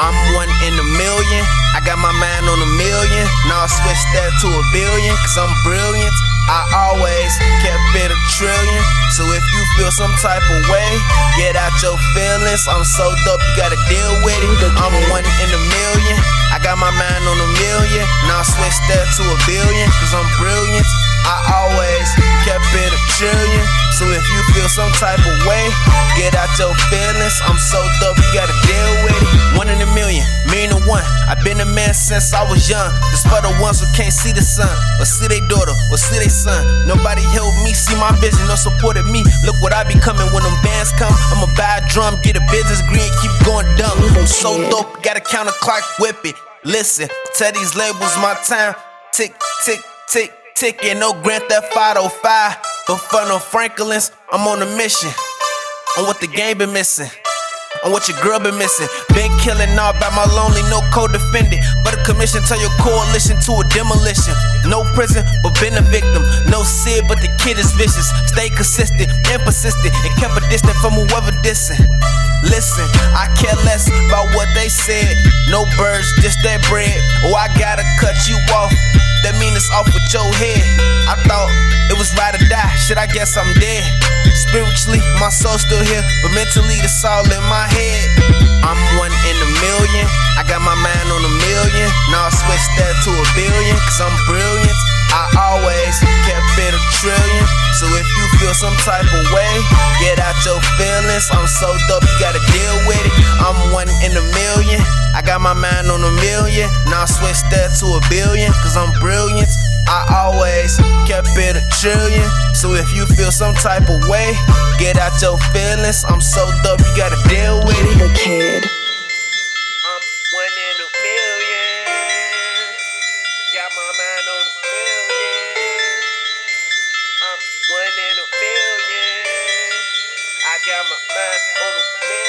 I'm one in a million. I got my mind on a million. Now I switch that to a billion, cause I'm brilliant. I always kept it a trillion. So if you feel some type of way, get out your feelings. I'm so dope, you gotta deal with it. I'm one in a million. I got my mind on a million. Now I switch that to a billion, cause I'm brilliant. I always kept it a trillion. So if you feel some type of way, get out your feelings. I'm so dope, you gotta Been a man since I was young. For the ones who can't see the sun, or see their daughter, or see their son. Nobody helped me see my vision, no supported me. Look what I be coming when them bands come. I'ma buy a drum, get a business green, keep going dumb. I'm so dope, got a counter clock, whip it. Listen, tell these labels my time. Tick, tick, tick, tick, and No Grand Theft Auto 5. But for no Franklins, I'm on a mission. On what the game been missing. On what your girl been missing. Been killing all by my lonely, no co-defendant. But a commission turn your coalition to a demolition. No prison, but been a victim. No Sid, but the kid is vicious. Stay consistent and persistent. And kept a distance from whoever dissing. Listen, I care less about what they said. No birds, just that bread. Oh, I gotta cut you off. That mean it's off with your head. I thought was ride or die. Shit, I guess I'm dead. Spiritually, my soul's still here, but mentally, it's all in my head. I'm one in a million. I got my mind on a million. Now I switch that to a billion, cause I'm brilliant. I always kept it a trillion. So if you feel some type of way, get out your feelings. I'm so dope, you gotta deal with it. I'm one in a million. I got my mind on a million. Now I switch that to a billion, cause I'm brilliant. I always kept it a trillion. So if you feel some type of way, get out your feelings. I'm so dope, you gotta deal with it. The kid. I'm one in a million. Got my mind on a million. I'm one in a million. I got my mind on a million.